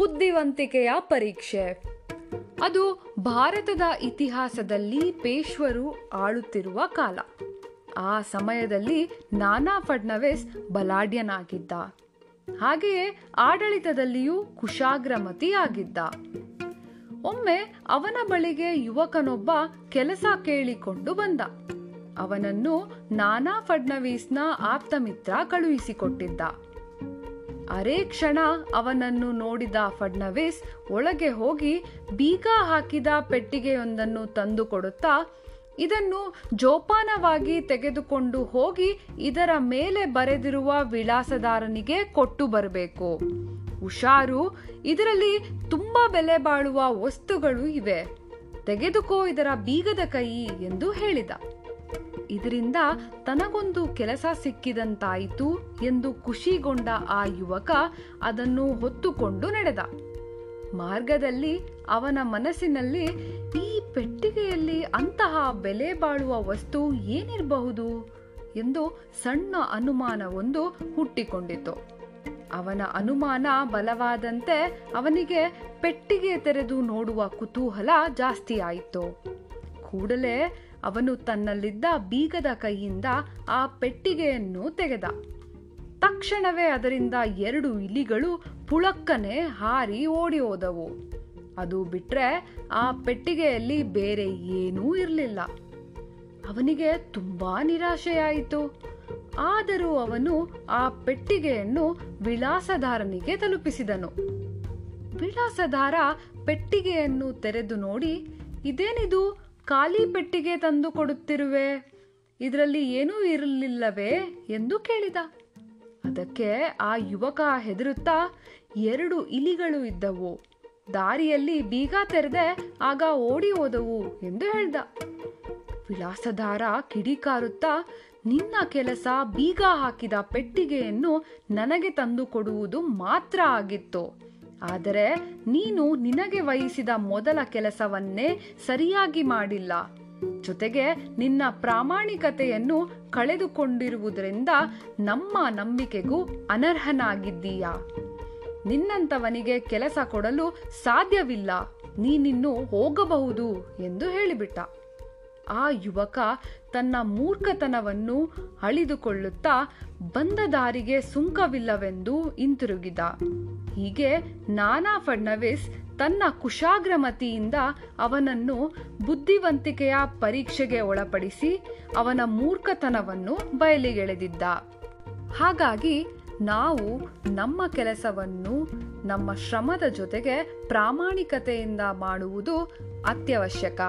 ಬುದ್ಧಿವಂತಿಕೆಯ ಪರೀಕ್ಷೆ. ಅದು ಭಾರತದ ಇತಿಹಾಸದಲ್ಲಿ ಪೇಶ್ವರು ಆಳುತ್ತಿರುವ ಕಾಲ. ಆ ಸಮಯದಲ್ಲಿ ನಾನಾ ಫಡ್ನವೀಸ್ ಬಲಾಢ್ಯನಾಗಿದ್ದ. ಹಾಗೆಯೇ ಆಡಳಿತದಲ್ಲಿಯೂ ಕುಶಾಗ್ರಮತಿಯಾಗಿದ್ದ. ಒಮ್ಮೆ ಅವನ ಬಳಿಗೆ ಯುವಕನೊಬ್ಬ ಕೆಲಸ ಕೇಳಿಕೊಂಡು ಬಂದ. ಅವನನ್ನು ನಾನಾ ಫಡ್ನವೀಸ್ನ ಆಪ್ತಮಿತ್ರ ಕಳುಹಿಸಿಕೊಟ್ಟಿದ್ದ. ಅರೇ ಕ್ಷಣ ಅವನನ್ನು ನೋಡಿದ ಫಡ್ನವೀಸ್ ಒಳಗೆ ಹೋಗಿ ಬೀಗ ಹಾಕಿದ ಪೆಟ್ಟಿಗೆಯೊಂದನ್ನು ತಂದು ಕೊಡುತ್ತಾ, ಇದನ್ನು ಜೋಪಾನವಾಗಿ ತೆಗೆದುಕೊಂಡು ಹೋಗಿ ಇದರ ಮೇಲೆ ಬರೆದಿರುವ ವಿಳಾಸದಾರನಿಗೆ ಕೊಟ್ಟು ಬರಬೇಕು. ಹುಷಾರು, ಇದರಲ್ಲಿ ತುಂಬಾ ಬೆಲೆ ಬಾಳುವ ವಸ್ತುಗಳು ಇವೆ. ತೆಗೆದುಕೋ ಇದರ ಬೀಗದ ಕೈ ಎಂದು ಹೇಳಿದ. ಇದರಿಂದ ತನಗೊಂದು ಕೆಲಸ ಸಿಕ್ಕಿದಂತಾಯಿತು ಎಂದು ಖುಷಿಗೊಂಡ ಆ ಯುವಕ ಅದನ್ನು ಹೊತ್ತುಕೊಂಡು ನಡೆದ. ಮಾರ್ಗದಲ್ಲಿ ಅವನ ಮನಸ್ಸಿನಲ್ಲಿ ಈ ಪೆಟ್ಟಿಗೆಯಲ್ಲಿ ಅಂತಹ ಬೆಲೆ ಬಾಳುವ ವಸ್ತು ಏನಿರಬಹುದು ಎಂದು ಸಣ್ಣ ಅನುಮಾನವೊಂದು ಹುಟ್ಟಿಕೊಂಡಿತು ಅವನ ಅನುಮಾನ ಬಲವಾದಂತೆ ಅವನಿಗೆ ಪೆಟ್ಟಿಗೆ ತೆರೆದು ನೋಡುವ ಕುತೂಹಲ ಜಾಸ್ತಿಯಾಯಿತು. ಕೂಡಲೇ ಅವನು ತನ್ನಲ್ಲಿದ್ದ ಬೀಗದ ಕೈಯಿಂದ ಆ ಪೆಟ್ಟಿಗೆಯನ್ನು ತೆಗೆದ. ತಕ್ಷಣವೇ ಅದರಿಂದ ಎರಡು ಇಲಿಗಳು ಪುಳಕ್ಕನೆ ಹಾರಿ ಓಡಿ ಹೋದವು ಅದು ಬಿಟ್ರೆ ಆ ಪೆಟ್ಟಿಗೆಯಲ್ಲಿ ಬೇರೆ ಏನೂ ಇರಲಿಲ್ಲ. ಅವನಿಗೆ ತುಂಬಾ ನಿರಾಶೆಯಾಯಿತು. ಆದರೂ ಅವನು ಆ ಪೆಟ್ಟಿಗೆಯನ್ನು ವಿಳಾಸದಾರನಿಗೆ ತಲುಪಿಸಿದನು. ವಿಳಾಸದಾರ ಪೆಟ್ಟಿಗೆಯನ್ನು ತೆರೆದು ನೋಡಿ, ಇದೇನಿದು? ಖಾಲಿ ಪೆಟ್ಟಿಗೆ ತಂದು ಕೊಡುತ್ತಿರುವೆ. ಇದರಲ್ಲಿ ಏನೂ ಇರಲಿಲ್ಲವೇ ಎಂದು ಕೇಳಿದ. ಅದಕ್ಕೆ ಆ ಯುವಕ ಹೆದರುತ್ತಾ ಎರಡು ಇಲಿಗಳು ಇದ್ದವು. ದಾರಿಯಲ್ಲಿ ಬೀಗ ತೆರೆದೆ ಆಗ ಓಡಿ ಹೋದವು ಎಂದು ಹೇಳ್ದ. ವಿಳಾಸದಾರ ಕಿಡಿಕಾರುತ್ತಾ ನಿನ್ನ ಕೆಲಸ ಬೀಗ ಹಾಕಿದ ಪೆಟ್ಟಿಗೆಯನ್ನು ನನಗೆ ತಂದು ಕೊಡುವುದು ಮಾತ್ರ ಆಗಿತ್ತು. ಆದರೆ ನೀನು ನಿನಗೆ ವಹಿಸಿದ ಮೊದಲ ಕೆಲಸವನ್ನೇ ಸರಿಯಾಗಿ ಮಾಡಿಲ್ಲ. ಜೊತೆಗೆ ನಿನ್ನ ಪ್ರಾಮಾಣಿಕತೆಯನ್ನು ಕಳೆದುಕೊಂಡಿರುವುದರಿಂದ ನಮ್ಮ ನಂಬಿಕೆಗೂ ಅನರ್ಹನಾಗಿದ್ದೀಯಾ. ನಿನ್ನಂತವನಿಗೆ ಕೆಲಸ ಕೊಡಲು ಸಾಧ್ಯವಿಲ್ಲ. ನೀನಿನ್ನು ಹೋಗಬಹುದು ಎಂದು ಹೇಳಿಬಿಟ್ಟ. ಆ ಯುವಕ ತನ್ನ ಮೂರ್ಖತನವನ್ನು ಅಳಿದುಕೊಳ್ಳುತ್ತಾ ಬಂದ ದಾರಿಗೆ ಸುಂಕವಿಲ್ಲವೆಂದು ಹಿಂತಿರುಗಿದ. ಹೀಗೆ ನಾನಾ ಫಡ್ನವೀಸ್ ತನ್ನ ಕುಶಾಗ್ರಮತಿಯಿಂದ ಅವನನ್ನು ಬುದ್ಧಿವಂತಿಕೆಯ ಪರೀಕ್ಷೆಗೆ ಒಳಪಡಿಸಿ ಅವನ ಮೂರ್ಖತನವನ್ನು ಬಯಲಿಗೆಳೆದಿದ್ದ. ಹಾಗಾಗಿ ನಾವು ನಮ್ಮ ಕೆಲಸವನ್ನು, ನಮ್ಮ ಶ್ರಮದ ಜೊತೆಗೆ ಪ್ರಾಮಾಣಿಕತೆಯಿಂದ ಮಾಡುವುದು ಅತ್ಯವಶ್ಯಕ.